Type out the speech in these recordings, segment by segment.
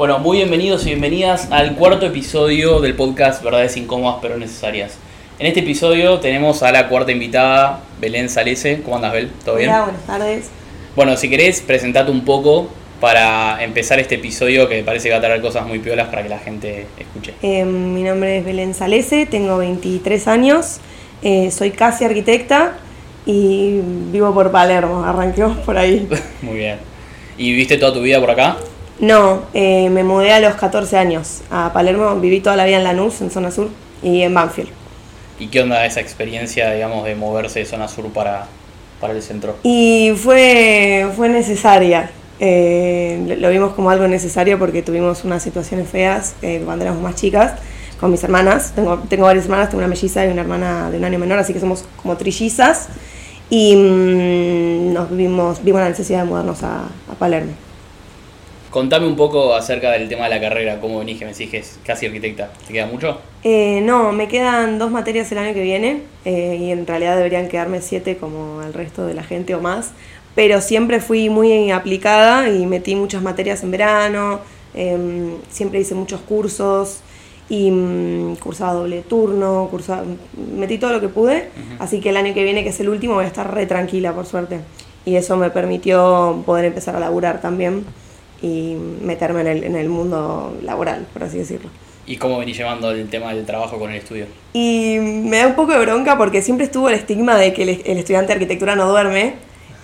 Bueno, muy bienvenidos y bienvenidas al cuarto episodio del podcast Verdades Incómodas pero Necesarias. En este episodio tenemos a la cuarta invitada, Belén Salese. ¿Cómo andas, Bel? ¿Todo bien? Hola, buenas tardes. Bueno, si querés, presentate un poco para empezar este episodio que me parece que va a traer cosas muy piolas para que la gente escuche. Eh, mi nombre es Belén Salese, tengo 23 años, eh, soy casi arquitecta y vivo por Palermo, arranquemos por ahí. muy bien. ¿Y viviste toda tu vida por acá? No, eh, me mudé a los 14 años a Palermo, viví toda la vida en Lanús, en zona sur, y en Banfield. ¿Y qué onda esa experiencia, digamos, de moverse de zona sur para, para el centro? Y fue, fue necesaria, eh, lo vimos como algo necesario porque tuvimos unas situaciones feas eh, cuando éramos más chicas con mis hermanas. Tengo, tengo varias hermanas, tengo una melliza y una hermana de un año menor, así que somos como trillizas. Y mm, nos vimos, vimos la necesidad de mudarnos a, a Palermo. Contame un poco acerca del tema de la carrera, cómo venís, que me decís que es casi arquitecta. ¿Te queda mucho? Eh, no, me quedan dos materias el año que viene eh, y en realidad deberían quedarme siete como el resto de la gente o más, pero siempre fui muy aplicada y metí muchas materias en verano, eh, siempre hice muchos cursos y mm, cursaba doble turno, cursaba, metí todo lo que pude, así que el año que viene, que es el último, voy a estar re tranquila, por suerte. Y eso me permitió poder empezar a laburar también y meterme en el, en el mundo laboral, por así decirlo. ¿Y cómo venís llevando el tema del trabajo con el estudio? Y me da un poco de bronca porque siempre estuvo el estigma de que el, el estudiante de arquitectura no duerme.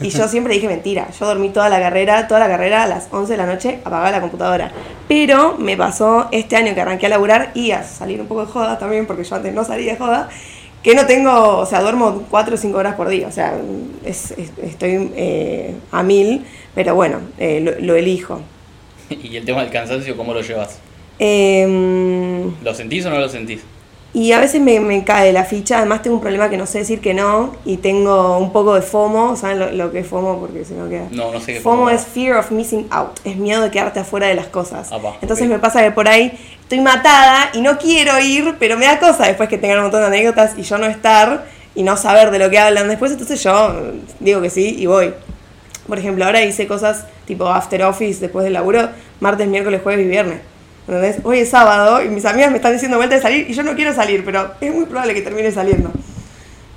Y yo siempre dije mentira. Yo dormí toda la carrera, toda la carrera a las 11 de la noche, apagaba la computadora. Pero me pasó este año que arranqué a laburar y a salir un poco de joda también, porque yo antes no salía de joda, que no tengo, o sea, duermo 4 o 5 horas por día. O sea, es, es, estoy eh, a mil, pero bueno, eh, lo, lo elijo. ¿Y el tema del cansancio, cómo lo llevas? Eh, ¿Lo sentís o no lo sentís? Y a veces me, me cae la ficha, además tengo un problema que no sé decir que no y tengo un poco de FOMO, ¿saben lo, lo que es FOMO? Porque si no queda... No, no sé qué FOMO FOMO es fear of missing out, es miedo de quedarte afuera de las cosas. Apa, Entonces ok. me pasa que por ahí estoy matada y no quiero ir, pero me da cosa después que tengan un montón de anécdotas y yo no estar y no saber de lo que hablan después, entonces yo digo que sí y voy. Por ejemplo, ahora hice cosas tipo after office después del laburo, martes, miércoles, jueves y viernes. ¿Entendés? Hoy es sábado y mis amigas me están diciendo vuelta de salir y yo no quiero salir, pero es muy probable que termine saliendo.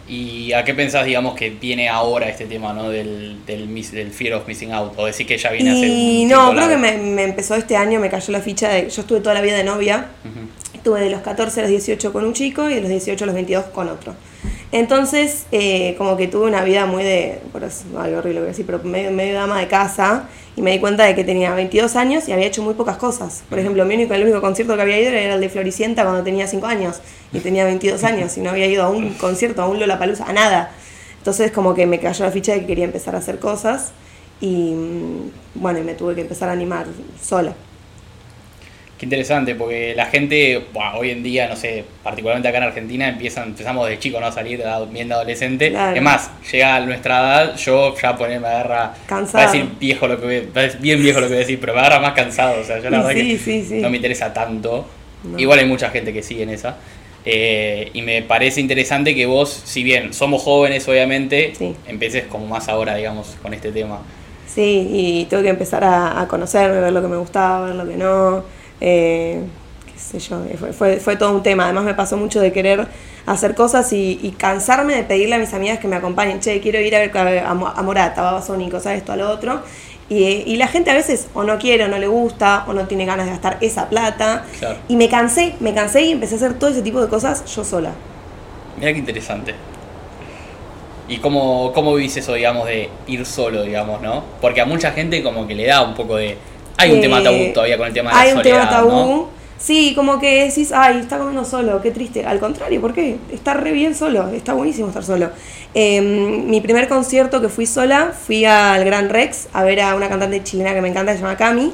¿Y a qué pensás, digamos, que viene ahora este tema, ¿no? Del, del, del fear of missing out? ¿O decís que ya viene hace Y no, creo que me, me empezó este año, me cayó la ficha de. Yo estuve toda la vida de novia. Estuve de los 14 a los 18 con un chico y de los 18 a los 22 con otro. Entonces, eh, como que tuve una vida muy de. Por eso, ay, horrible voy a decir, pero medio, medio dama de casa. Y me di cuenta de que tenía 22 años y había hecho muy pocas cosas. Por ejemplo, mi único, el único concierto que había ido era el de Floricienta cuando tenía 5 años. Y tenía 22 años y no había ido a un concierto, a un Lollapalooza, a nada. Entonces, como que me cayó la ficha de que quería empezar a hacer cosas. Y mm, bueno, y me tuve que empezar a animar sola. Qué interesante, porque la gente, hoy en día, no sé, particularmente acá en Argentina, empiezan, empezamos de chico, ¿no? A salir bien de adolescente. Claro. Es más, llega a nuestra edad, yo ya ponerme a agarra. Cansado. Va a decir viejo lo que voy, va a decir bien viejo lo que voy a decir, pero me agarra más cansado. O sea, yo la verdad sí, que sí, sí. no me interesa tanto. No. Igual hay mucha gente que sigue en esa. Eh, y me parece interesante que vos, si bien somos jóvenes, obviamente, empeces como más ahora, digamos, con este tema. Sí, y tuve que empezar a, a conocerme, ver lo que me gustaba, ver lo que no. Eh, qué sé yo, fue, fue, todo un tema. Además me pasó mucho de querer hacer cosas y, y cansarme de pedirle a mis amigas que me acompañen. Che, quiero ir a ver a, Morata, a Babasónicos, a esto, a lo otro. Y, y la gente a veces o no quiere, o no le gusta, o no tiene ganas de gastar esa plata. Claro. Y me cansé, me cansé y empecé a hacer todo ese tipo de cosas yo sola. Mira qué interesante. ¿Y cómo, cómo vivís eso, digamos, de ir solo, digamos, no? Porque a mucha gente como que le da un poco de... Hay un Eh, tema tabú todavía con el tema de Hay la un soledad, tema tabú. ¿no? Sí, como que decís, ay, está comiendo solo, qué triste. Al contrario, ¿por qué? Está re bien solo, está buenísimo estar solo. Eh, mi primer concierto que fui sola, fui al Gran Rex a ver a una cantante chilena que me encanta, que se llama Cami.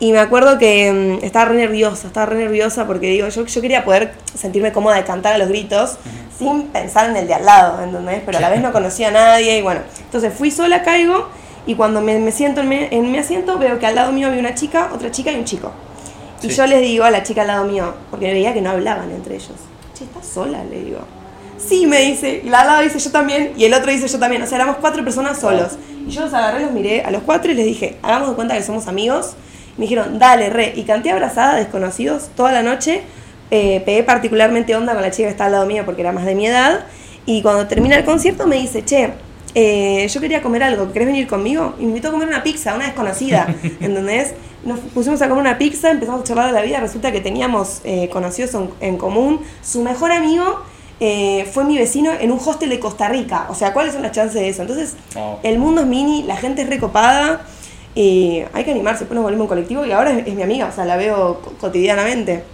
Y me acuerdo que mm, estaba re nerviosa, estaba re nerviosa porque digo, yo, yo quería poder sentirme cómoda de cantar a los gritos sin pensar en el de al lado, ¿entendés? Pero a la vez no conocía a nadie y bueno, entonces fui sola, caigo Y cuando me, me siento en mi, en mi asiento, veo que al lado mío había una chica, otra chica y un chico. Y yo les digo a la chica al lado mío, porque veía que no hablaban entre ellos. Che, ¿estás sola? Le digo. Sí, me dice. Y la al lado dice yo también. Y el otro dice yo también. O sea, éramos cuatro personas solos. Y yo los agarré, los miré a los cuatro y les dije, hagamos de cuenta que somos amigos. Me dijeron, dale, re. Y canté abrazada, desconocidos, toda la noche. Eh, pegué particularmente onda con la chica que está al lado mío porque era más de mi edad. Y cuando termina el concierto me dice, che, eh, yo quería comer algo, ¿querés venir conmigo? Y me invitó a comer una pizza, una desconocida, ¿entendés? Nos pusimos a comer una pizza, empezamos a charlar de la vida, resulta que teníamos eh, conocidos en, en común. Su mejor amigo eh, fue mi vecino en un hostel de Costa Rica, o sea, ¿cuáles son las chances de eso? Entonces, Oh. el mundo es mini, la gente es recopada, y hay que animarse, después nos volvemos un colectivo y ahora es, es mi amiga, o sea, la veo co- cotidianamente.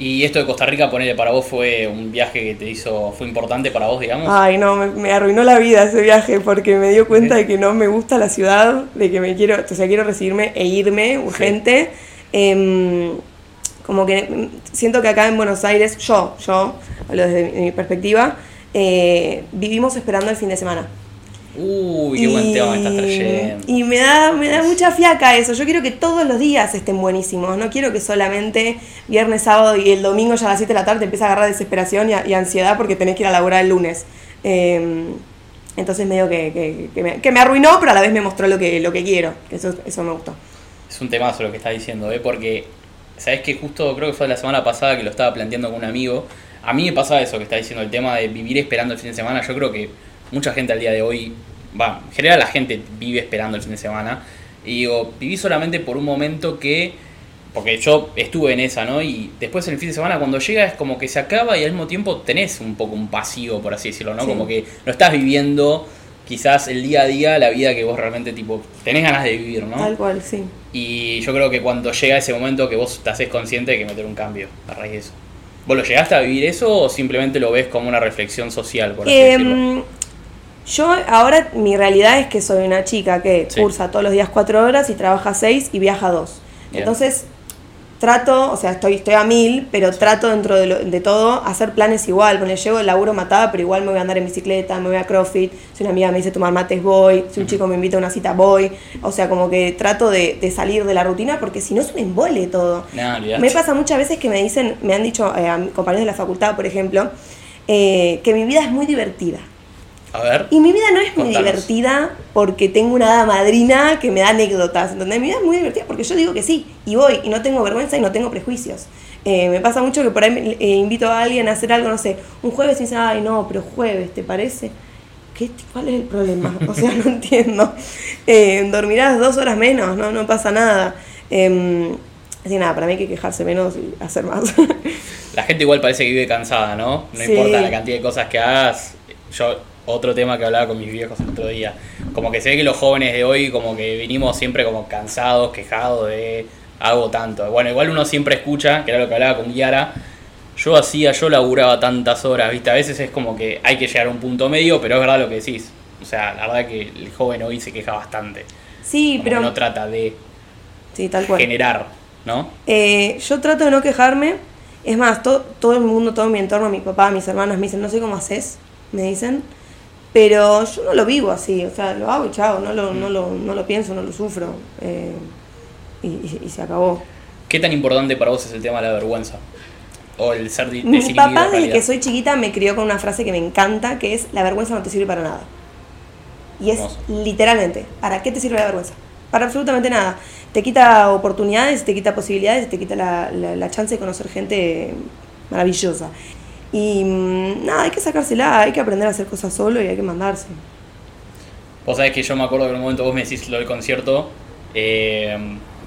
Y esto de Costa Rica, ponele, para vos fue un viaje que te hizo, fue importante para vos, digamos. Ay, no, me, me arruinó la vida ese viaje porque me dio cuenta de que no me gusta la ciudad, de que me quiero, o sea, quiero recibirme e irme urgente. Em, como que siento que acá en Buenos Aires, yo, yo, hablo desde mi, de mi perspectiva, eh, vivimos esperando el fin de semana. Uy, qué buen tema me estás trayendo. y me da, me da mucha fiaca eso. Yo quiero que todos los días estén buenísimos. No quiero que solamente viernes, sábado y el domingo ya a las 7 de la tarde te empiece a agarrar desesperación y, ansiedad porque tenés que ir a laburar el lunes. Eh, entonces medio que, que, que me, que me arruinó, pero a la vez me mostró lo que, lo que quiero. Eso, eso me gustó. Es un temazo lo que estás diciendo, ¿eh? Porque, ¿sabes que Justo creo que fue la semana pasada que lo estaba planteando con un amigo. A mí me pasa eso que está diciendo, el tema de vivir esperando el fin de semana. Yo creo que mucha gente al día de hoy, va, en general la gente vive esperando el fin de semana. Y digo, viví solamente por un momento que, porque yo estuve en esa, ¿no? Y después el fin de semana cuando llega es como que se acaba y al mismo tiempo tenés un poco un pasivo, por así decirlo, ¿no? Sí. Como que no estás viviendo quizás el día a día la vida que vos realmente tipo tenés ganas de vivir, ¿no? Tal cual, sí. Y yo creo que cuando llega ese momento que vos te haces consciente de que meter un cambio a raíz de eso. ¿Vos lo llegaste a vivir eso o simplemente lo ves como una reflexión social, por así decirlo? Yo ahora mi realidad es que soy una chica que Sí. cursa todos los días cuatro horas y trabaja seis y viaja dos. Bien. Entonces trato, o sea, estoy, estoy a mil, pero trato dentro de, lo- de todo hacer planes igual. Bueno, llego el laburo matada, pero igual me voy a andar en bicicleta, me voy a CrossFit. Si una amiga me dice tomar mates, voy. Si un chico me invita a una cita, voy. O sea, como que trato de, de salir de la rutina porque si no es un embole todo. Me pasa muchas veces que me dicen, me han dicho eh, a compañeros de la facultad, por ejemplo, eh, que mi vida es muy divertida. A ver. Y mi vida no es muy Contanos. divertida porque tengo una hada madrina que me da anécdotas, ¿entendés? Mi vida es muy divertida porque yo digo que sí, y voy, y no tengo vergüenza y no tengo prejuicios. Eh, me pasa mucho que por ahí me- eh, invito a alguien a hacer algo, no sé, un jueves y dicen, ay, no, pero jueves, ¿te parece? ¿Qué, ¿Cuál es el problema? O sea, no entiendo. Eh, dormirás dos horas menos, no, no pasa nada. Eh, así que nada, para mí hay que quejarse menos y hacer más. La gente igual parece que vive cansada, ¿no? No Sí. importa la cantidad de cosas que hagas. Yo, otro tema que hablaba con mis viejos el otro día. Como que se ve que los jóvenes de hoy como que vinimos siempre como cansados, quejados de hago tanto. Bueno, igual uno siempre escucha, que era lo que hablaba con Kiara, yo hacía, yo laburaba tantas horas, ¿viste? A veces es como que hay que llegar a un punto medio, pero es verdad lo que decís. O sea, la verdad que el joven hoy se queja bastante. sí, Como pero... que no trata de Sí, tal cual. generar, ¿no? Eh, yo trato de no quejarme. Es más, to- todo el mundo, todo mi entorno, mi papá, mis hermanos me dicen, no sé cómo haces, me dicen. Pero yo no lo vivo así, o sea, lo hago y chao, no lo, no lo, no lo pienso, no lo sufro. eh, y, y- y se acabó. ¿Qué tan importante para vos es el tema de la vergüenza? O el ser Mi papá, desde que soy chiquita, me crió con una frase que me encanta, que es, la vergüenza no te sirve para nada. Y es Hermoso. literalmente, ¿para qué te sirve la vergüenza? Para absolutamente nada. Te quita oportunidades, te quita posibilidades, te quita la, la- la chance de conocer gente maravillosa. Y mm, nada, hay que sacársela, hay que aprender a hacer cosas solo y hay que mandarse. Vos sabés que yo me acuerdo que en un momento vos me decís lo del concierto, eh,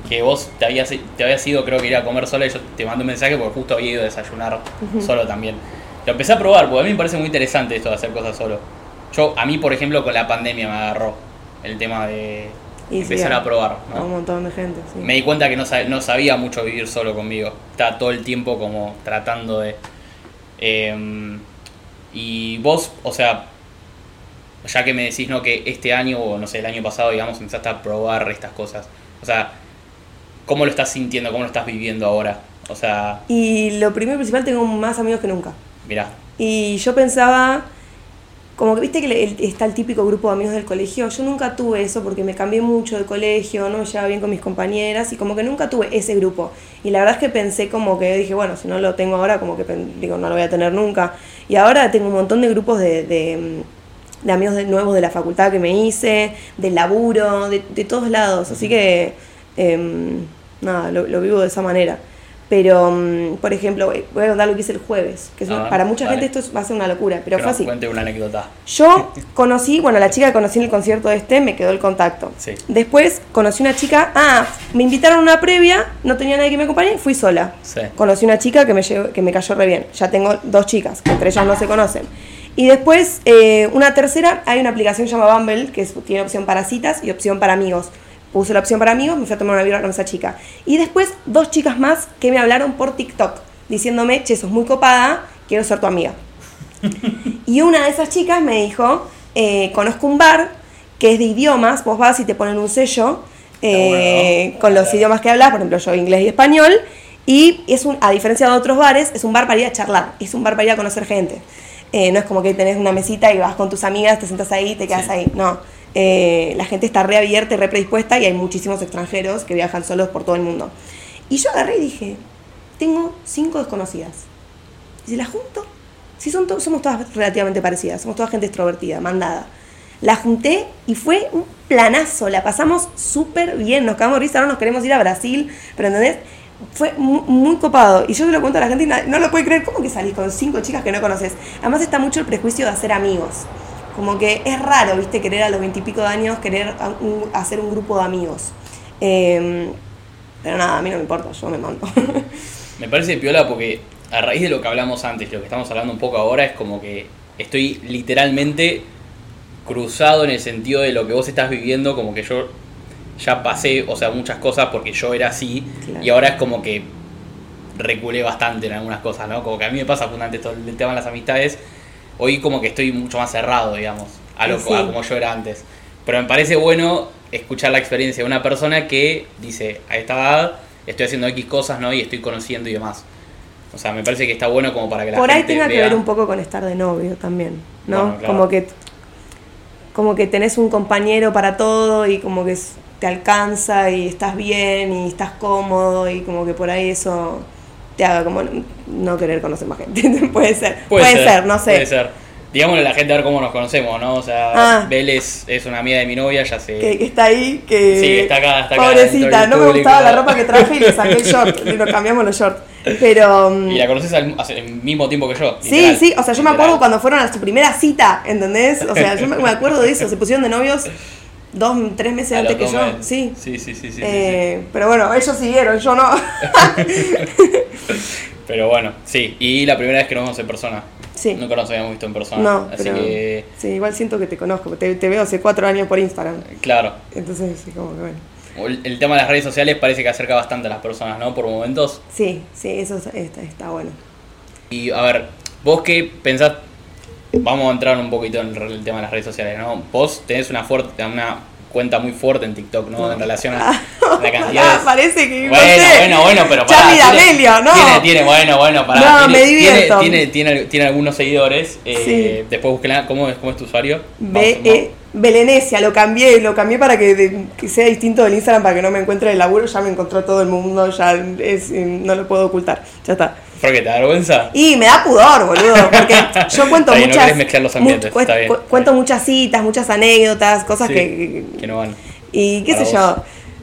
que vos te habías, te habías ido, creo que ir a comer sola, y yo te mandé un mensaje porque justo había ido a desayunar solo también. Lo empecé a probar, porque a mí me parece muy interesante esto de hacer cosas solo. Yo, a mí, por ejemplo, con la pandemia me agarró el tema de Y empezar a- a probar. A un montón de gente, sí. Me di cuenta que no, sab- no sabía mucho vivir solo conmigo. Estaba todo el tiempo como tratando de... eh, y vos, o sea, ya que me decís no que este año o no sé, el año pasado, digamos, empezaste a probar estas cosas. O sea, ¿cómo lo estás sintiendo? ¿Cómo lo estás viviendo ahora? O sea, Y lo primero y principal, tengo más amigos que nunca. mirá, Y yo pensaba como que viste que está el típico grupo de amigos del colegio. Yo nunca tuve eso porque me cambié mucho de colegio, no me llevaba bien con mis compañeras y como que nunca tuve ese grupo. Y la verdad es que pensé como que dije, bueno, si no lo tengo ahora, como que digo, no lo voy a tener nunca. Y ahora tengo un montón de grupos de, de, mm, amigos de- nuevos de la facultad que me hice, del laburo, de, todos lados. Así que, em, nada, lo vivo de esa manera. Pero, mm, por ejemplo, voy a contar lo que hice el jueves, que es Ah, para mucha gente esto es- va a ser una locura, pero Que fue así. cuente una anécdota. Yo conocí, bueno, la chica que conocí en el concierto este me quedó el contacto. Sí. Después conocí una chica, ah, me invitaron a una previa, no tenía nadie que me acompañe, fui sola. Sí. Conocí una chica que me, llegó- que me cayó re bien. Ya tengo dos chicas, que entre ellas no se conocen. Y después, eh, una tercera, hay una aplicación que se llama Bumble, que es- tiene opción para citas y opción para amigos. Puse la opción para amigos, me fui a tomar una birra con esa chica. Y después, dos chicas más que me hablaron por TikTok, diciéndome, che, sos muy copada, quiero ser tu amiga. Y una de esas chicas me dijo, eh, conozco un bar que es de idiomas, vos vas y te ponen un sello eh, bueno. con los Claro. idiomas que hablas, por ejemplo yo inglés y español, y es un, a diferencia de otros bares, es un bar para ir a charlar, es un bar para ir a conocer gente. Eh, no es como que tenés una mesita y vas con tus amigas, te sentas ahí, te quedas Sí. ahí, no. Eh, la gente está reabierta y re predispuesta y hay muchísimos extranjeros que viajan solos por todo el mundo. Y yo agarré y dije, tengo cinco desconocidas. Y si las junto, si son to- somos todas relativamente parecidas, somos toda gente extrovertida, mandada. La junté y fue un planazo, la pasamos súper bien, nos cagamos risa, ahora nos queremos ir a Brasil, pero ¿entendés? Fue mu- muy, copado. Y yo se lo cuento a la gente no lo puede creer, ¿cómo que salís con cinco chicas que no conoces? Además está mucho el prejuicio de hacer amigos. Como que es raro, viste, querer a los veintipico de años, querer un- hacer un grupo de amigos. Em, pero nada, a mí no me importa, yo me mando. Me parece piola porque a raíz de lo que hablamos antes, lo que estamos hablando un poco ahora, es como que estoy literalmente cruzado en el sentido de lo que vos estás viviendo, como que yo ya pasé, o sea, muchas cosas porque yo era así, Claro. y ahora es como que reculé bastante en algunas cosas, ¿no? Como que a mí me pasa justamente todo el tema de las amistades, hoy como que estoy mucho más cerrado, digamos, a, lo, Sí. a como yo era antes. Pero me parece bueno escuchar la experiencia de una persona que dice, a esta edad estoy haciendo X cosas, ¿no? Y estoy conociendo y demás. O sea, me parece que está bueno como para que la Por ahí tenga que ver un poco con estar de novio también, ¿no? Bueno, claro. Como que como que tenés un compañero para todo y como que te alcanza y estás bien y estás cómodo y como que por ahí eso te haga como no- querer conocer más gente. puede ser, puede, ser, no sé. Puede ser. Digámosle a la gente a ver cómo nos conocemos, ¿no? O sea, Ah. Vélez es una amiga de mi novia, ya sé. Que, que está ahí, que... Sí, está acá, está acá Pobrecita, no me gustaba la ropa que traje y le saqué el short, y nos cambiamos los shorts. Pero... mm, Y la conoces al, hace el mismo tiempo que yo. Sí, literal, sí, o sea, yo me acuerdo cuando fueron a su primera cita, ¿entendés? O sea, yo me acuerdo de eso, se pusieron de novios dos, tres meses A antes que yo, sí. Sí, sí, sí, sí, sí, Eh, Pero bueno, ellos siguieron, yo no. Pero bueno, sí. Y la primera vez que nos vemos en persona. Sí. Nunca nos habíamos visto en persona. No, Así pero que, sí, igual siento que te conozco, te, te veo hace cuatro años por Instagram. claro. Entonces, sí, como que bueno. El, el tema de las redes sociales parece que acerca bastante a las personas, ¿no? Por momentos. Sí, sí, eso está, está bueno. Y a ver, vos qué pensás, vamos a entrar un poquito en el, tema de las redes sociales, ¿no? Vos tenés una fuerte, una cuenta muy fuerte en TikTok, ¿no? En relación a la cantidad Ah, de... parece que. no Bueno, sé, bueno, bueno, pero Charlie tiene- D'Amelio, ¿no? Tiene, tiene, bueno, bueno, pará. No, tiene, me divierto. Tiene, tiene, tiene, algunos seguidores. Eh, Sí. Después búsquela, ¿cómo es, ¿cómo es tu usuario? Be- Vamos, eh, Belenesia, lo cambié, lo cambié para que, de- que sea distinto del Instagram para que no me encuentre el laburo, ya me encontró todo el mundo, ya es, eh, no lo puedo ocultar, ya está. ¿Por qué te da vergüenza? Y me da pudor, boludo, porque yo cuento bien, no muchas querés mezclar los ambientes, mu- está bien, cu- está cuento bien. muchas citas, muchas anécdotas, cosas Sí, que, que no van. y qué sé vos. yo.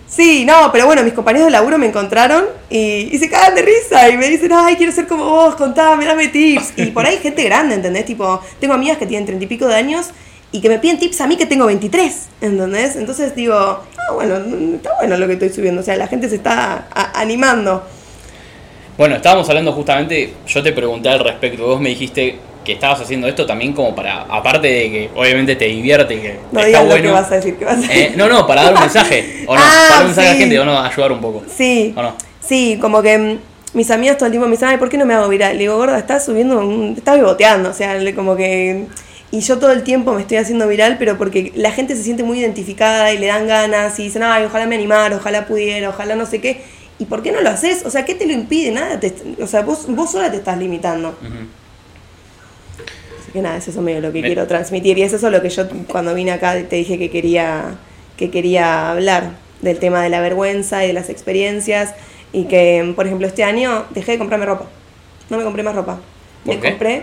Sí, no, pero bueno, mis compañeros de laburo me encontraron y, y se cagan de risa y me dicen, ay, quiero ser como vos, contame, dame tips. Y por ahí gente grande, ¿entendés? Tipo, tengo amigas que tienen treinta y pico de años y que me piden tips a mí que tengo 23, ¿entendés? Entonces digo, ah, bueno, está bueno lo que estoy subiendo, o sea, la gente se está animando. Bueno, estábamos hablando justamente, yo te pregunté al respecto, vos me dijiste que estabas haciendo esto también como para, aparte de que obviamente te divierte y que No está bueno. que vas a decir, que vas a Eh, decir. no, no, para dar un mensaje, o no, Ah, para dar un mensaje a la gente, o no, ayudar un poco. Sí, ¿O no? sí, como que mm, mis amigas todo el tiempo me dicen, ay, ¿por qué no me hago viral? Le digo, gorda, estás subiendo, un- estás bigoteando, o sea, como que... Y yo todo el tiempo me estoy haciendo viral, pero porque la gente se siente muy identificada y le dan ganas y dicen, ay, ojalá me animara, ojalá pudiera, ojalá no sé qué. ¿Y por qué no lo haces? O sea, ¿qué te lo impide? Nada, te- o sea, vos, vos sola te estás limitando. Ujú. Así que nada, es eso medio lo que Me- quiero transmitir. Y es eso lo que yo cuando vine acá te dije que quería, que quería hablar del tema de la vergüenza y de las experiencias. Y que, por ejemplo, este año dejé de comprarme ropa. No me compré más ropa. ¿Por me qué? compré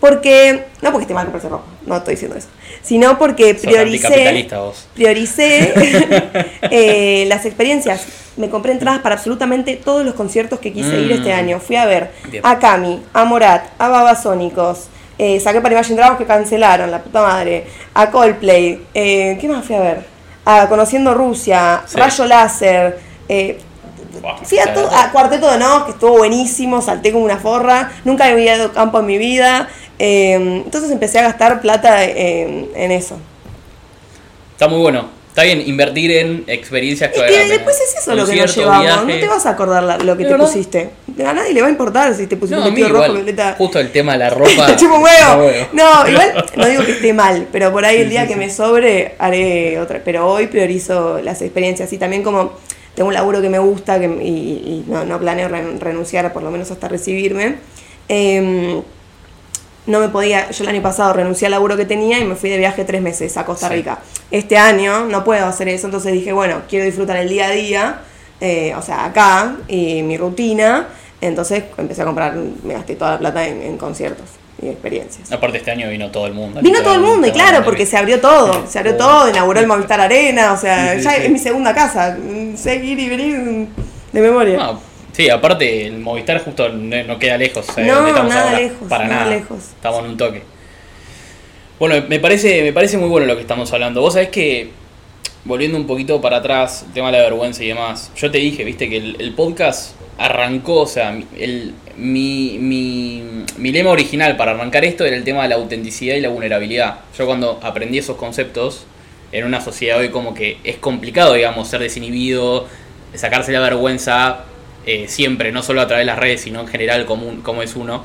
porque, no porque esté mal comprarse ropa, no estoy diciendo eso, sino porque prioricé, vos. prioricé eh, las experiencias. Me compré entradas para absolutamente todos los conciertos que quise ir este Mm. año. Fui a ver Bien. a Cami, a Morat, a Babasónicos, eh, saqué para Imagine Dragons que cancelaron, la puta madre, a Coldplay, eh, ¿qué más fui a ver? A Conociendo Rusia, Sí. Rayo Láser, eh, Fui o a, a Cuarteto de Nos, que estuvo buenísimo, salté como una forra, nunca había ido a campo en mi vida, eh, entonces empecé a gastar plata en, en eso. Está muy bueno. Está bien invertir en experiencias Es valgan la que después es eso lo que nos llevamos, no te vas a acordar la- lo que ¿De te verdad? pusiste. A nadie le va a importar si te pusiste No, un vestido rojo, violeta. justo el tema de la ropa. Chupo huevo. No, igual no digo que esté mal, pero por ahí Sí, el día sí, que sí. me sobre haré otra. Pero hoy priorizo las experiencias y también como tengo un laburo que me gusta que, y, y no, no planeo ren- renunciar por lo menos hasta recibirme. em, no me podía, yo el año pasado renuncié al laburo que tenía y me fui de viaje tres meses a Costa Sí. Rica. Este año no puedo hacer eso, entonces dije, bueno, quiero disfrutar el día a día, eh, o sea, acá, y mi rutina. Entonces empecé a comprar, me gasté toda la plata en, en conciertos y experiencias. Aparte este año vino todo el mundo. Vino todo el mundo, y claro, la porque se abrió todo, se abrió Oh. todo, inauguró el Movistar Arena, o sea, Sí, sí, ya es mi segunda casa, mm, sé ir y venir de memoria. No, sí, aparte el Movistar justo no, no queda lejos. ¿sabes? No, estamos nada ahora. lejos, Para nada nada. lejos. Estamos en un toque. Bueno, me parece, me parece muy bueno lo que estamos hablando. Vos sabés que, volviendo un poquito para atrás, el tema de la vergüenza y demás, yo te dije, viste, que el, el podcast arrancó, o sea, el, mi, mi, mi lema original para arrancar esto era el tema de la autenticidad y la vulnerabilidad. Yo cuando aprendí esos conceptos, en una sociedad hoy como que es complicado, digamos, ser desinhibido, sacarse la vergüenza eh, siempre, no solo a través de las redes, sino en general como, un- como es uno.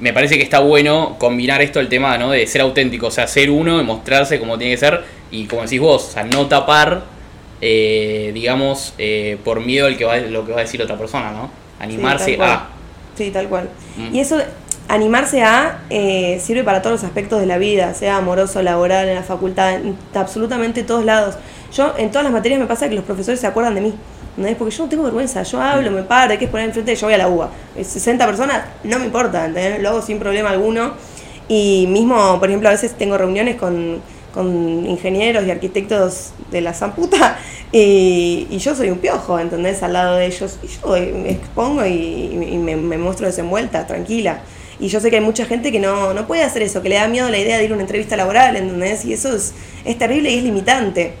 Me parece que está bueno combinar esto el tema ¿no? de ser auténtico, o sea, ser uno y mostrarse como tiene que ser y como decís vos, o sea, no tapar, eh, digamos, eh, por miedo al que va, lo que va a decir otra persona, ¿no? Animarse Sí, a... Sí, tal cual. Mm. Y eso, animarse a, eh, sirve para todos los aspectos de la vida, sea amoroso, laboral, en la facultad, en absolutamente todos lados. Yo, en todas las materias me pasa que los profesores se acuerdan de mí. ¿Entendés? Porque yo no tengo vergüenza, yo hablo, me paro, hay que poner enfrente, yo voy a la UBA. 60 personas, no me importa, ¿entendés? lo hago sin problema alguno. Y mismo, por ejemplo, a veces tengo reuniones con, con ingenieros y arquitectos de la zamputa y, yo soy un piojo, ¿entendés? Al lado de ellos. Y yo me expongo y, me muestro desenvuelta, tranquila. Y yo sé que hay mucha gente que no, no puede hacer eso, que le da miedo la idea de ir a una entrevista laboral, ¿entendés? Y eso es, es terrible y es limitante.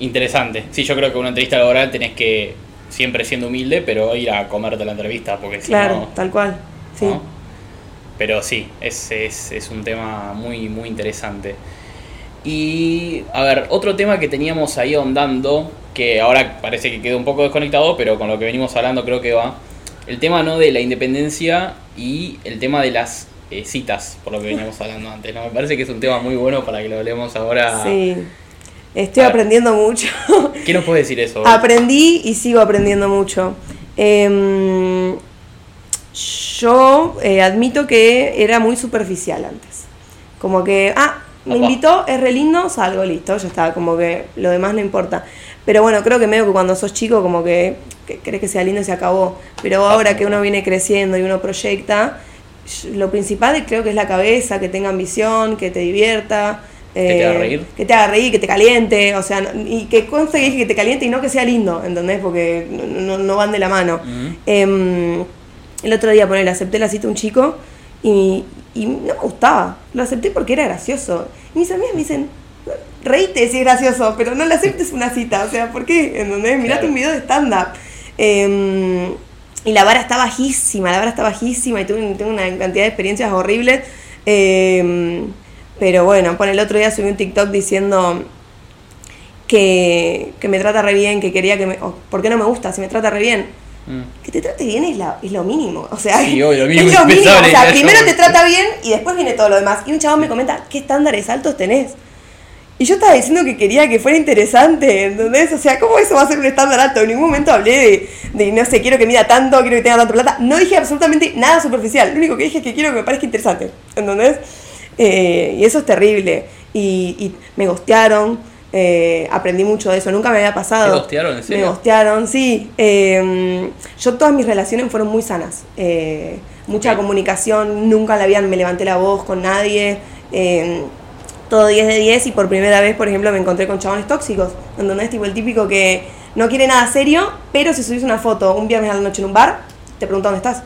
Interesante. Sí, yo creo que una entrevista laboral tenés que, siempre siendo humilde, pero ir a comerte la entrevista, porque si Claro, no... tal cual. Sí. ¿no? Pero sí, es, es, es un tema muy, muy interesante. Y, a ver, otro tema que teníamos ahí ahondando, que ahora parece que quedó un poco desconectado, pero con lo que venimos hablando creo que va. El tema no de la independencia y el tema de las eh, citas, por lo que veníamos hablando antes. ¿no? Me parece que es un tema muy bueno para que lo hablemos ahora. Sí. Estoy A ver. aprendiendo mucho. ¿Qué nos puedes decir eso? Aprendí y sigo aprendiendo mucho. Em, yo eh, admito que era muy superficial antes. Como que, ah, me Opa. invitó, es re lindo, salgo, listo, ya está, como que lo demás no importa. Pero bueno, creo que medio que cuando sos chico, como que, que crees que sea lindo y se acabó. Pero ahora que uno viene creciendo y uno proyecta, lo principal creo que es la cabeza, que tenga ambición, que te divierta. Que te haga eh, reír. que te haga reír, que te caliente, o sea, y que conste que dije que te caliente y no que sea lindo, ¿entendés? Porque no, van de la mano. Em, el otro día, poner, acepté la cita a un chico y, y no me gustaba. Lo acepté porque era gracioso. Y mis amigas me dicen, reíte si es gracioso, pero no le aceptes una cita. O sea, ¿por qué? ¿Entendés? Mirate Claro. un video de stand-up. Em, y la vara está bajísima, la vara está bajísima y tuve, tengo una cantidad de experiencias horribles. Em, pero bueno, pone el otro día subí un TikTok diciendo que, que me trata re bien, que quería que me... ¿Por qué no me gusta si me trata re bien? Mm. Que te trate bien es, la- es lo mínimo. O sea, Sí, obvio, lo es mínimo lo mínimo. O sea, primero te trata bien y después viene todo lo demás. Y un chabón me comenta, ¿qué estándares altos tenés? Y yo estaba diciendo que quería que fuera interesante, ¿entendés? O sea, ¿cómo eso va a ser un estándar alto? En ningún momento hablé de, de, no sé, quiero que mida tanto, quiero que tenga tanta plata. No dije absolutamente nada superficial. Lo único que dije es que quiero que me parezca interesante, ¿entendés? Eh, y eso es terrible. Y, y me gostearon, eh, aprendí mucho de eso, nunca me había pasado. ¿Te gostearon, en serio? Me gostearon, sí. Eh, yo todas mis relaciones fueron muy sanas. Eh, mucha comunicación, nunca la habían, me levanté la voz con nadie. eh, todo 10 de 10 y por primera vez, por ejemplo, me encontré con chabones tóxicos. ¿Entendés? Tipo el típico que no quiere nada serio, pero si subís una foto un viernes a la noche en un bar, te pregunta dónde estás.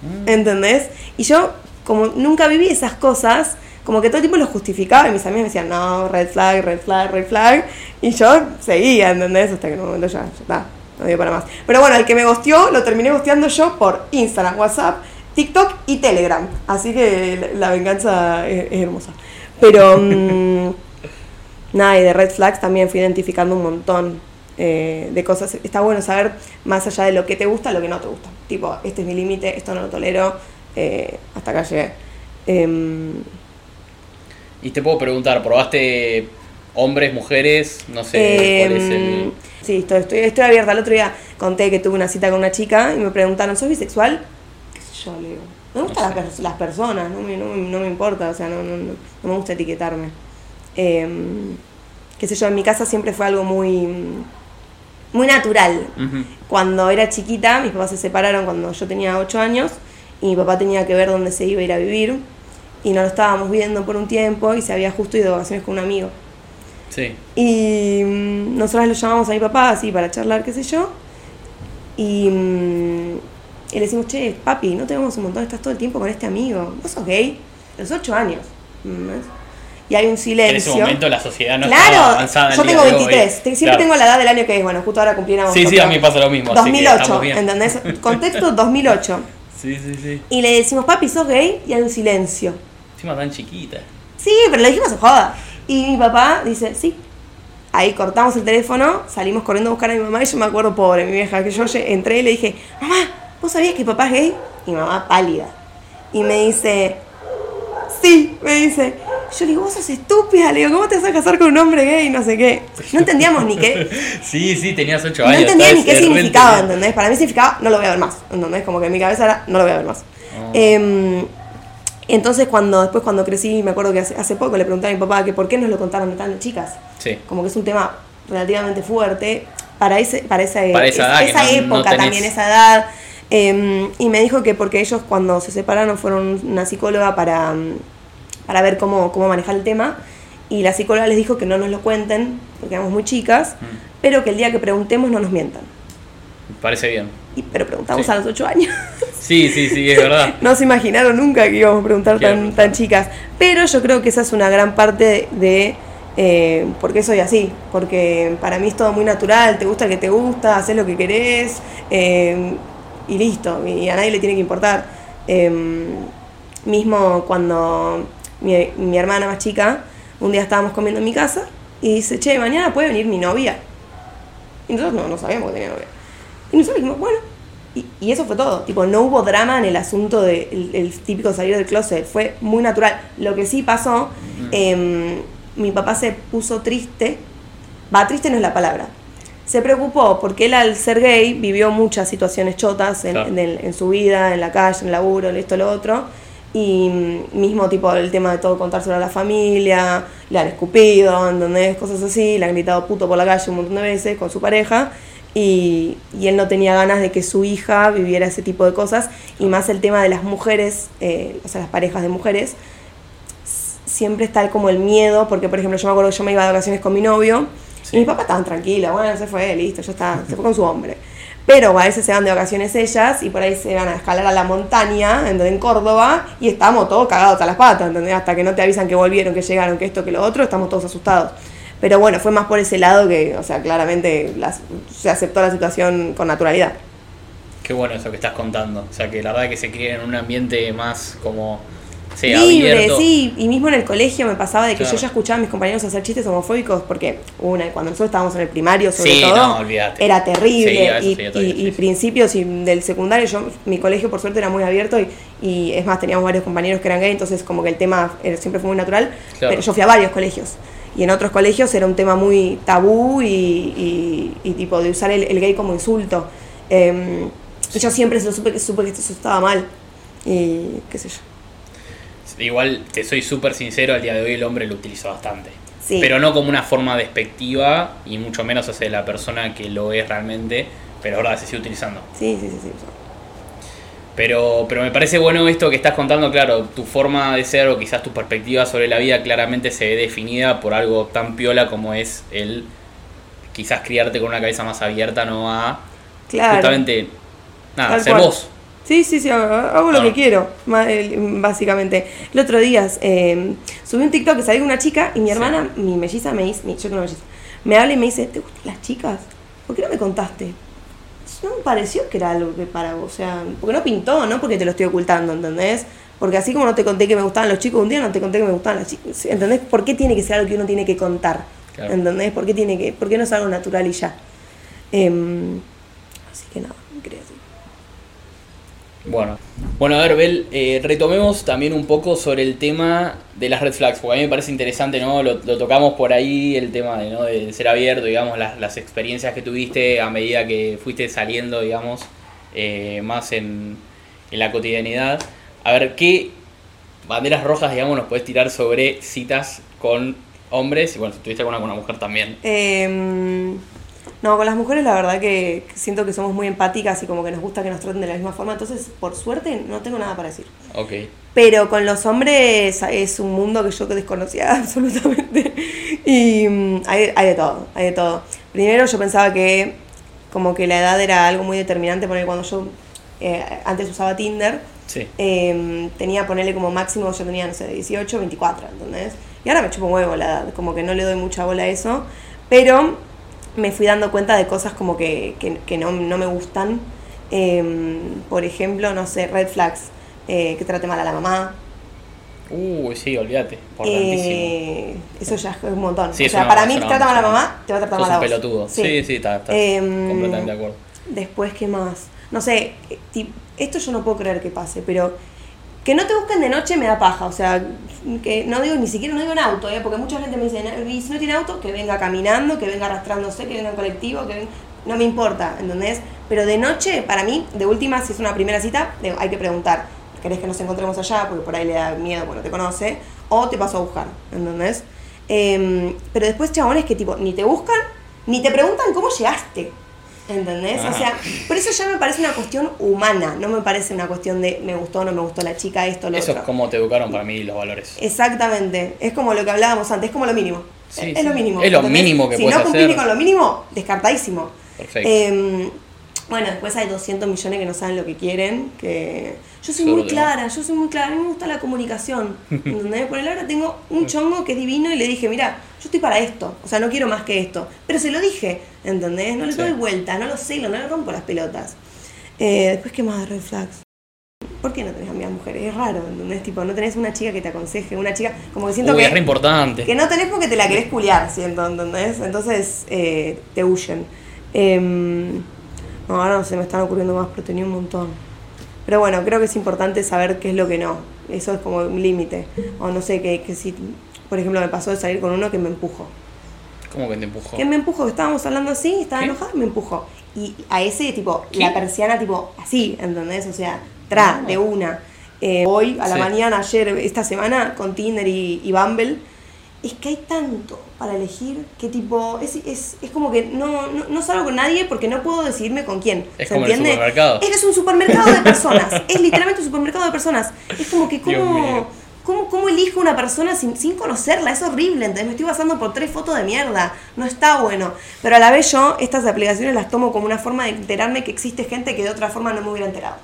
Mm. ¿Entendés? Y yo, como nunca viví esas cosas, como que todo el tiempo lo justificaba y mis amigas me decían, no, red flag, red flag, red flag. Y yo seguía, ¿entendés? Hasta que en un momento ya, ya está, no dio para más. Pero bueno, el que me gosteó, lo terminé gosteando yo por Instagram, WhatsApp, TikTok y Telegram. Así que la, venganza es, es hermosa. Pero, mm, nada, y de red flags también fui identificando un montón eh, de cosas. Está bueno saber más allá de lo que te gusta, lo que no te gusta. Tipo, este es mi límite, esto no lo tolero, eh, hasta acá llegué. Em, Y te puedo preguntar, ¿probaste hombres, mujeres? No sé cuál es el... Em, Sí, estoy, estoy, estoy abierta. El otro día conté que tuve una cita con una chica y me preguntaron, ¿sos bisexual? ¿Qué sé yo? Le digo, me gustan No las, pers- las personas, no me, no, me- no me importa, o sea, no, no, no, no me gusta etiquetarme. Em, qué sé yo, en mi casa siempre fue algo muy, muy natural. Cuando era chiquita, mis papás se separaron cuando yo tenía 8 años y mi papá tenía que ver dónde se iba a ir a vivir y no lo estábamos viendo por un tiempo y se había justo ido de vacaciones con un amigo. Sí. Y mm, nosotros lo llamamos a mi papá así para charlar, qué sé yo. Y, mm, y le decimos, che, papi, no te vemos un montón, estás todo el tiempo con este amigo. ¿Vos sos gay? A los 8 años. ¿Mm? Y hay un En silencio. ese momento la sociedad no estaba claro, avanzada. en yo tengo día de hoy. 23. Te- Siempre Claro. tengo la edad del año que es. Bueno, justo ahora cumplí en agosto. Sí, sí, a mí pasa lo mismo. así que 2008, estamos bien. ¿entendés? Contexto 2008. Sí, sí, sí. Y le decimos, papi, ¿sos gay? Y hay un silencio. Encima tan chiquita. Sí, pero le dijimos se joda. Y mi papá dice, sí. Ahí cortamos el teléfono, salimos corriendo a buscar a mi mamá y yo me acuerdo, pobre, mi vieja, que yo entré y le dije, mamá, ¿vos sabías que papá es gay? Y mamá pálida. Y me dice, sí, me dice. Yo le digo, vos sos estúpida, le digo, ¿cómo te vas a casar con un hombre gay? No sé qué. No entendíamos ni qué. Sí, sí, tenías 8 No años. entendía ni qué significaba. ¿entendés? Para mí significaba, no lo voy a ver más, ¿entendés? Como que en mi cabeza era, no lo voy a ver más. Oh. Em, entonces, cuando después cuando crecí, me acuerdo que hace, hace poco le pregunté a mi papá que por qué nos lo contaron tan chicas. Sí. Como que es un tema relativamente fuerte para, ese, para esa, Para esa edad que esa no- no época tenés- también, esa edad. Em, y me dijo que porque ellos cuando se separaron fueron una psicóloga para, mm, para ver cómo, cómo manejar el tema. Y la psicóloga les dijo que no nos lo cuenten, porque éramos muy chicas, Mm. pero que el día que preguntemos no nos mientan. Parece bien. Y, pero preguntamos Sí. a los 8 años. Sí, sí, sí, es verdad. no se imaginaron nunca que íbamos a preguntar tan, tan chicas. Pero yo creo que esa es una gran parte de, eh, por qué soy así. Porque para mí es todo muy natural, te gusta el que te gusta, haces lo que querés eh, y listo. Y a nadie le tiene que importar. Eh, mismo cuando mi, mi hermana más chica, un día estábamos comiendo en mi casa y dice, che, mañana puede venir mi novia. Y nosotros no, no sabíamos que tenía novia. Y nosotros dijimos, bueno. Y, y eso fue todo. Tipo, no hubo drama en el asunto del el típico salir del closet. Fue muy natural. Lo que sí pasó, em, mi papá se puso triste. Va, triste no es la palabra. Se preocupó porque él al ser gay vivió muchas situaciones chotas en, Claro. en el- en su vida, en la calle, en el laburo, en esto, lo otro. Y mm, mismo tipo el tema de todo contárselo a la familia, le han escupido, ¿entendés? Cosas así, le han gritado puto por la calle un montón de veces con su pareja. Y, y él no tenía ganas de que su hija viviera ese tipo de cosas. Y más el tema de las mujeres, eh, o sea, las parejas de mujeres, siempre está como el miedo, porque por ejemplo yo me acuerdo que yo me iba de vacaciones con mi novio Sí. y mis papás estaban tranquilos, bueno, se fue, listo, ya está, se fue con su hombre. Pero a veces se van de vacaciones ellas y por ahí se van a escalar a la montaña, en, en Córdoba, y estamos todos cagados a las patas, ¿entendés? Hasta que no te avisan que volvieron, que llegaron, que esto, que lo otro, estamos todos asustados. Pero bueno, fue más por ese lado que, o sea, claramente las- se aceptó la situación con naturalidad. Qué bueno eso que estás contando. O sea, que la verdad que se cría en un ambiente más como. Sí, Libre, abierto. sí, y mismo en el colegio me pasaba de que Claro. yo ya escuchaba a mis compañeros hacer chistes homofóbicos porque una, cuando nosotros estábamos en el primario sobre Sí, todo, no, era terrible Sí, y, y- y principios y del secundario, yo mi colegio por suerte era muy abierto y, y es más, teníamos varios compañeros que eran gay, entonces como que el tema era- siempre fue muy natural, Claro. pero yo fui a varios colegios y en otros colegios era un tema muy tabú y, y- y tipo de usar el, el gay como insulto. Eh, yo siempre se lo supe, que- supe que eso estaba mal. Y qué sé yo. Igual te soy súper sincero, al día de hoy el hombre lo utiliza bastante. Sí. Pero no como una forma despectiva y mucho menos hacia la persona que lo es realmente, pero ahora se sigue utilizando. Sí, sí, sí, sí. Pero, pero me parece bueno esto que estás contando, claro, tu forma de ser o quizás tu perspectiva sobre la vida claramente se ve definida por algo tan piola como es el quizás criarte con una cabeza más abierta, no a Claro. justamente nada, Tal ser cual. vos. Sí, sí, sí, hago, lo que quiero, básicamente. El otro día eh, subí un TikTok que con una chica y mi Sí. hermana, mi melliza, me dice, mi- yo que no melliza, me habla y me dice, ¿te gustan las chicas? ¿Por qué no me contaste? No me pareció que era algo que para vos, o sea, porque no pintó, no porque te lo estoy ocultando, ¿entendés? Porque así como no te conté que me gustaban los chicos un día, no te conté que me gustaban las chicas, ¿entendés? ¿Por qué tiene que ser algo que uno tiene que contar? Claro. ¿Entendés? ¿Por qué, tiene que, ¿Por qué no es algo natural y ya? Em, así que nada. Bueno, bueno, a ver, Bel, eh, retomemos también un poco sobre el tema de las red flags, porque a mí me parece interesante, ¿no? Lo, tocamos por ahí, el tema de, ¿no? de ser abierto, digamos, las, las experiencias que tuviste a medida que fuiste saliendo, digamos, eh, más en, en la cotidianidad. A ver, ¿qué banderas rojas, digamos, nos puedes tirar sobre citas con hombres? Y bueno, si tuviste alguna con una mujer también. Em, no, con las mujeres la verdad que siento que somos muy empáticas y como que nos gusta que nos traten de la misma forma, entonces por suerte no tengo nada para decir. Ok. Pero con los hombres es un mundo que yo desconocía absolutamente. Y mm, hay, hay de todo, hay de todo. Primero yo pensaba que como que la edad era algo muy determinante, porque cuando yo eh, antes usaba Tinder, Sí. eh, tenía ponerle como máximo, yo tenía, no sé, 18, 24, ¿entendés? Y ahora me chupo un huevo la edad, como que no le doy mucha bola a eso, pero me fui dando cuenta de cosas como que, que, que no, no me gustan. Eh, por ejemplo, no sé, red flags, eh, que trate mal a la mamá. Uy, sí, olvídate. Importantísimo. Eh, eso ya es un montón. Sí, o sea, para mí, trata mal a la mamá, te va a tratar mal a vos. pelotudo. Sí, sí, está, está Em, completamente de acuerdo. Después, ¿qué más? No sé, eh, esto yo no puedo creer que pase, pero que no te busquen de noche me da paja. O sea, que no digo ni siquiera, no digo en auto, ¿eh? porque mucha gente me dice, "No, y si no tiene auto, que venga caminando, que venga arrastrándose, que venga en colectivo, que venga... No me importa, ¿entendés? Pero de noche, para mí, de última, si es una primera cita, hay que preguntar, ¿querés que nos encontremos allá? Porque por ahí le da miedo, porque no te conoce, o te paso a buscar, ¿entendés? Em, pero después, chabones que tipo, ni te buscan, ni te preguntan cómo llegaste. ¿Entendés? O sea, por eso ya me parece una cuestión humana, no me parece una cuestión de me gustó o no me gustó la chica, esto, lo Eso otro. es como te educaron para mí los valores. Exactamente, es como lo que hablábamos antes, es como lo mínimo. Sí, es sí. lo mínimo. Es lo ¿entendés? mínimo que si no cumplís hacer. con lo mínimo, descartadísimo. Perfecto. Em, bueno, después hay 200 millones que no saben lo que quieren, que yo soy Solo muy clara, yo soy muy clara, a mí me gusta la comunicación, ¿entendés? Por el ahora tengo un chongo que es divino y le dije, mira, yo estoy para esto, o sea, no quiero más que esto, pero se lo dije, ¿entendés? No le Sí. doy vuelta, no lo celo, no le rompo las pelotas. Eh, después, ¿qué más de red flags? ¿Por qué no tenés amigas mujeres? Es raro, ¿entendés? Tipo, no tenés una chica que te aconseje, una chica, como que siento Uy, que... es re importante. Que no tenés porque te la querés culiar, siento, ¿entendés? Entonces eh, te huyen. Em, no, ahora no se me están ocurriendo más, pero tenía un montón. Pero bueno, creo que es importante saber qué es lo que no. Eso es como un límite. O no sé, que, que si, por ejemplo, me pasó de salir con uno que me empujó. ¿Cómo que te empujó? Que me empujó, estábamos hablando así, estaba ¿Qué? enojada, me empujó. Y a ese, tipo, ¿Qué? la persiana, tipo, así, ¿entendés? O sea, tra, No. de una. Eh, hoy, a la Sí. mañana, ayer, esta semana, con Tinder y, y Bumble, es que hay tanto para elegir que, tipo, es, es, es como que no, no, no salgo con nadie porque no puedo decidirme con quién. Es ¿Se como el supermercado. Es un supermercado de personas. es literalmente un supermercado de personas. Es como que, Dios ¿cómo, mío. ¿Cómo, ¿Cómo elijo una persona sin, sin conocerla? Es horrible, entonces me estoy basando por tres fotos de mierda. No está bueno. Pero a la vez yo estas aplicaciones las tomo como una forma de enterarme que existe gente que de otra forma no me hubiera enterado.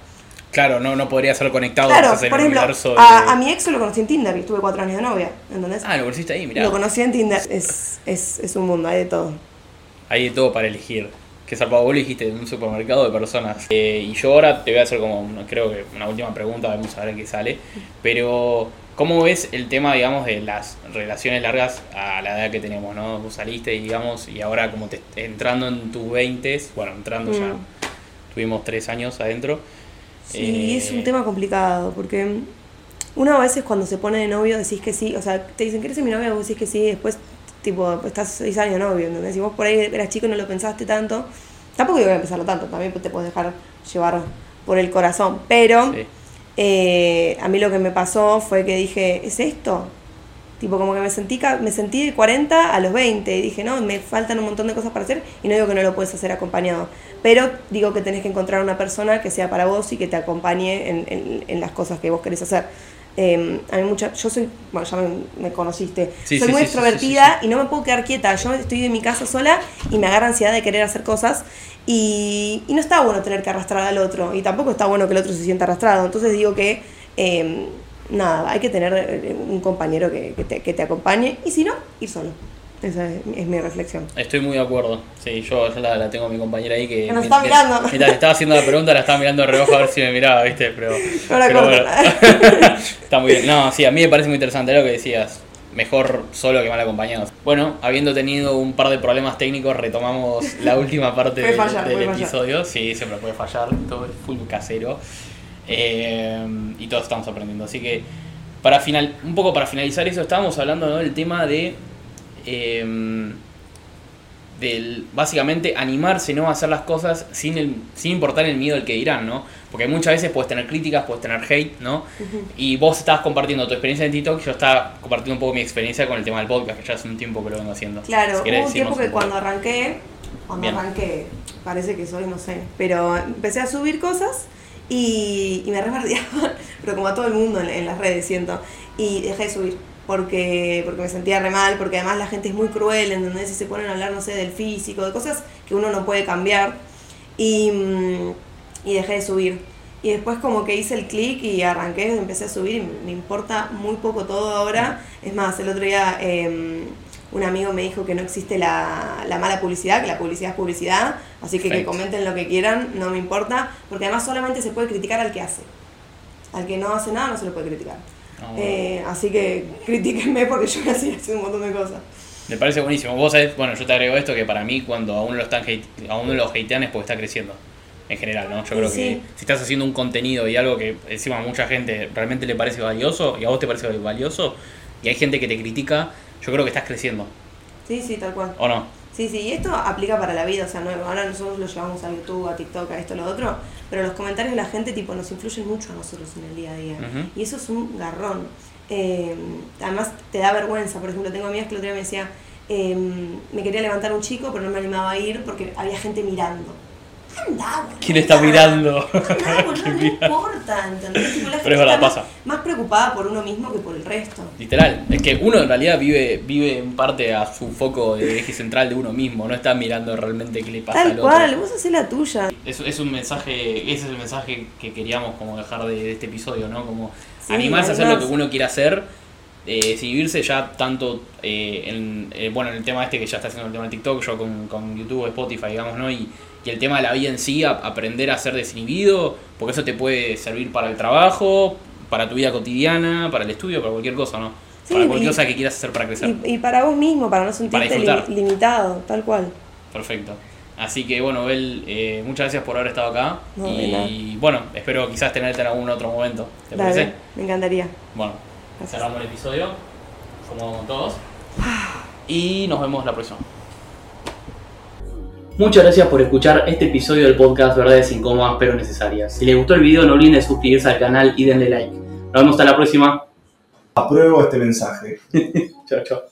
Claro, no, no podría ser conectado Claro, en por el ejemplo, universo de... a, a mi ex lo conocí en Tinder y estuve cuatro años de novia, ¿entendés? Ah, lo conociste ahí, mirá. Lo conocí en Tinder. Es, es, es un mundo, hay de todo. Hay de todo para elegir. Que zarpado, vos lo dijiste, un supermercado de personas. Eh, y yo ahora te voy a hacer como, creo que una última pregunta, vamos a ver qué sale. Pero, ¿cómo ves el tema, digamos, de las relaciones largas a la edad que tenemos, no? Vos saliste, digamos, y ahora como te entrando en tus 20 bueno, entrando ya, Mm. tuvimos tres años adentro. Sí, Eh, es un tema complicado, porque uno a veces cuando se pone de novio decís que sí, o sea, te dicen, ¿quieres ser mi novia? Vos decís que sí, después tipo, estás seis años novio, ¿entendés? Si vos por ahí eras chico y no lo pensaste tanto, tampoco digo que pensarlo tanto, también te puedes dejar llevar por el corazón, pero Sí. eh, a mí lo que me pasó fue que dije, ¿es esto? Tipo, como que me sentí, me sentí de 40 a los 20 y dije, no, me faltan un montón de cosas para hacer y no digo que no lo puedes hacer acompañado, pero digo que tenés que encontrar una persona que sea para vos y que te acompañe en, en- en las cosas que vos querés hacer. Eh, a mí mucha, yo soy, bueno, ya me, me conociste, Sí, soy sí, muy sí, extrovertida y no me puedo quedar quieta, yo estoy en mi casa sola y me agarra ansiedad de querer hacer cosas y, y no está bueno tener que arrastrar al otro y tampoco está bueno que el otro se sienta arrastrado, entonces digo que eh, nada, hay que tener eh, un compañero que, que te, que te acompañe y si no, ir solo. Esa es, es mi reflexión. Estoy muy de acuerdo. Sí, yo, yo la, la tengo a mi compañera ahí que. Que nos está mirando. Mientras estaba haciendo la pregunta, la estaba mirando de reojo a ver si me miraba, ¿viste? Pero. Ahora pero corta. está muy bien. No, sí, a mí me parece muy interesante lo que decías. Mejor solo que mal acompañado. Bueno, habiendo tenido un par de problemas técnicos, retomamos la última parte del- fallar, del puede fallar. episodio. Sí, siempre puede fallar. Todo es full casero. Eh, y todos estamos aprendiendo. Así que, para final, un poco para finalizar eso, estábamos hablando ¿no? del tema de. eh, del básicamente animarse no a hacer las cosas sin el, sin importar el miedo del que dirán, ¿no? Porque muchas veces puedes tener críticas, puedes tener hate, ¿no? Y vos estabas compartiendo tu experiencia en TikTok, yo estaba compartiendo un poco mi experiencia con el tema del podcast, que ya hace un tiempo que lo vengo haciendo. Claro, Si querés hubo un tiempo que un cuando arranqué, cuando Bien. arranqué, parece que soy, no sé, pero empecé a subir cosas y, y me rebardeaban, pero como a todo el mundo en, las redes siento, y dejé de subir. Porque, porque me sentía re mal, porque además la gente es muy cruel, ¿entendés? Y se ponen a hablar, no sé, del físico, de cosas que uno no puede cambiar. Y, mm, y dejé de subir. Y después como que hice el clic y arranqué, empecé a subir y me importa muy poco todo ahora. Es más, el otro día eh, un amigo me dijo que no existe la, la mala publicidad, que la publicidad es publicidad, así que que comenten lo que quieran, no me importa, porque además solamente se puede criticar al que hace. Al que no hace nada no se lo puede criticar. No, Eh, así que critíquenme porque yo me hacía hacer un montón de cosas. Me parece buenísimo. Vos sabés, bueno, yo te agrego esto que para mí cuando a uno lo están hate- a uno lo hatean es porque está creciendo. En general, ¿no? Yo creo Sí. que si estás haciendo un contenido y algo que encima a mucha gente realmente le parece valioso y a vos te parece valioso y hay gente que te critica, yo creo que estás creciendo. Sí, sí, tal cual. ¿O no? Sí, sí, y esto aplica para la vida, o sea, no, ahora nosotros lo llevamos a YouTube, a TikTok, a esto, a lo otro, pero los comentarios de la gente tipo nos influyen mucho a nosotros en el día a día. Y eso es un garrón. Eh, además te da vergüenza, por ejemplo, tengo amigas que el otro día me decía, eh, me quería levantar un chico, pero no me animaba a ir porque había gente mirando. Anda. ¿Quién está mirando? Anda, ¿Quién no mira? importa, ¿entendés? Tipo, la gente Pero es verdad, está pasa. más preocupada por uno mismo que por el resto. Literal, es que uno en realidad vive, vive en parte a su foco de eje central de uno mismo, no está mirando realmente qué le pasa Tal al cual, otro. vos hacés la tuya. Es, es un mensaje, ese es el mensaje que queríamos como dejar de, de este episodio, ¿no? Como Sí, animarse a hacer lo que uno quiere hacer, eh, sin vivirse ya tanto eh, en, eh, bueno, en el tema este que ya está haciendo el tema de TikTok, yo con, con YouTube, Spotify, digamos, ¿no? Y, y el tema de la vida en sí, a- aprender a ser desinhibido, porque eso te puede servir para el trabajo, para tu vida cotidiana, para el estudio, para cualquier cosa, ¿no? Sí, para cualquier y- cosa que quieras hacer para crecer. Y, y para vos mismo, para no sentirte disfrutar. li- limitado, tal cual. Perfecto. Así que bueno, Bel, eh, muchas gracias por haber estado acá. No, y bueno, espero quizás tenerte en algún otro momento. ¿Te Dale, parece? me encantaría. Bueno, Gracias. cerramos el episodio. Como todos. Y nos vemos la próxima. Muchas gracias por escuchar este episodio del podcast Verdades Incómodas pero Necesarias. Si les gustó el video no olviden de suscribirse al canal y denle like. Nos vemos hasta la próxima. Apruebo este mensaje. Chao, chao.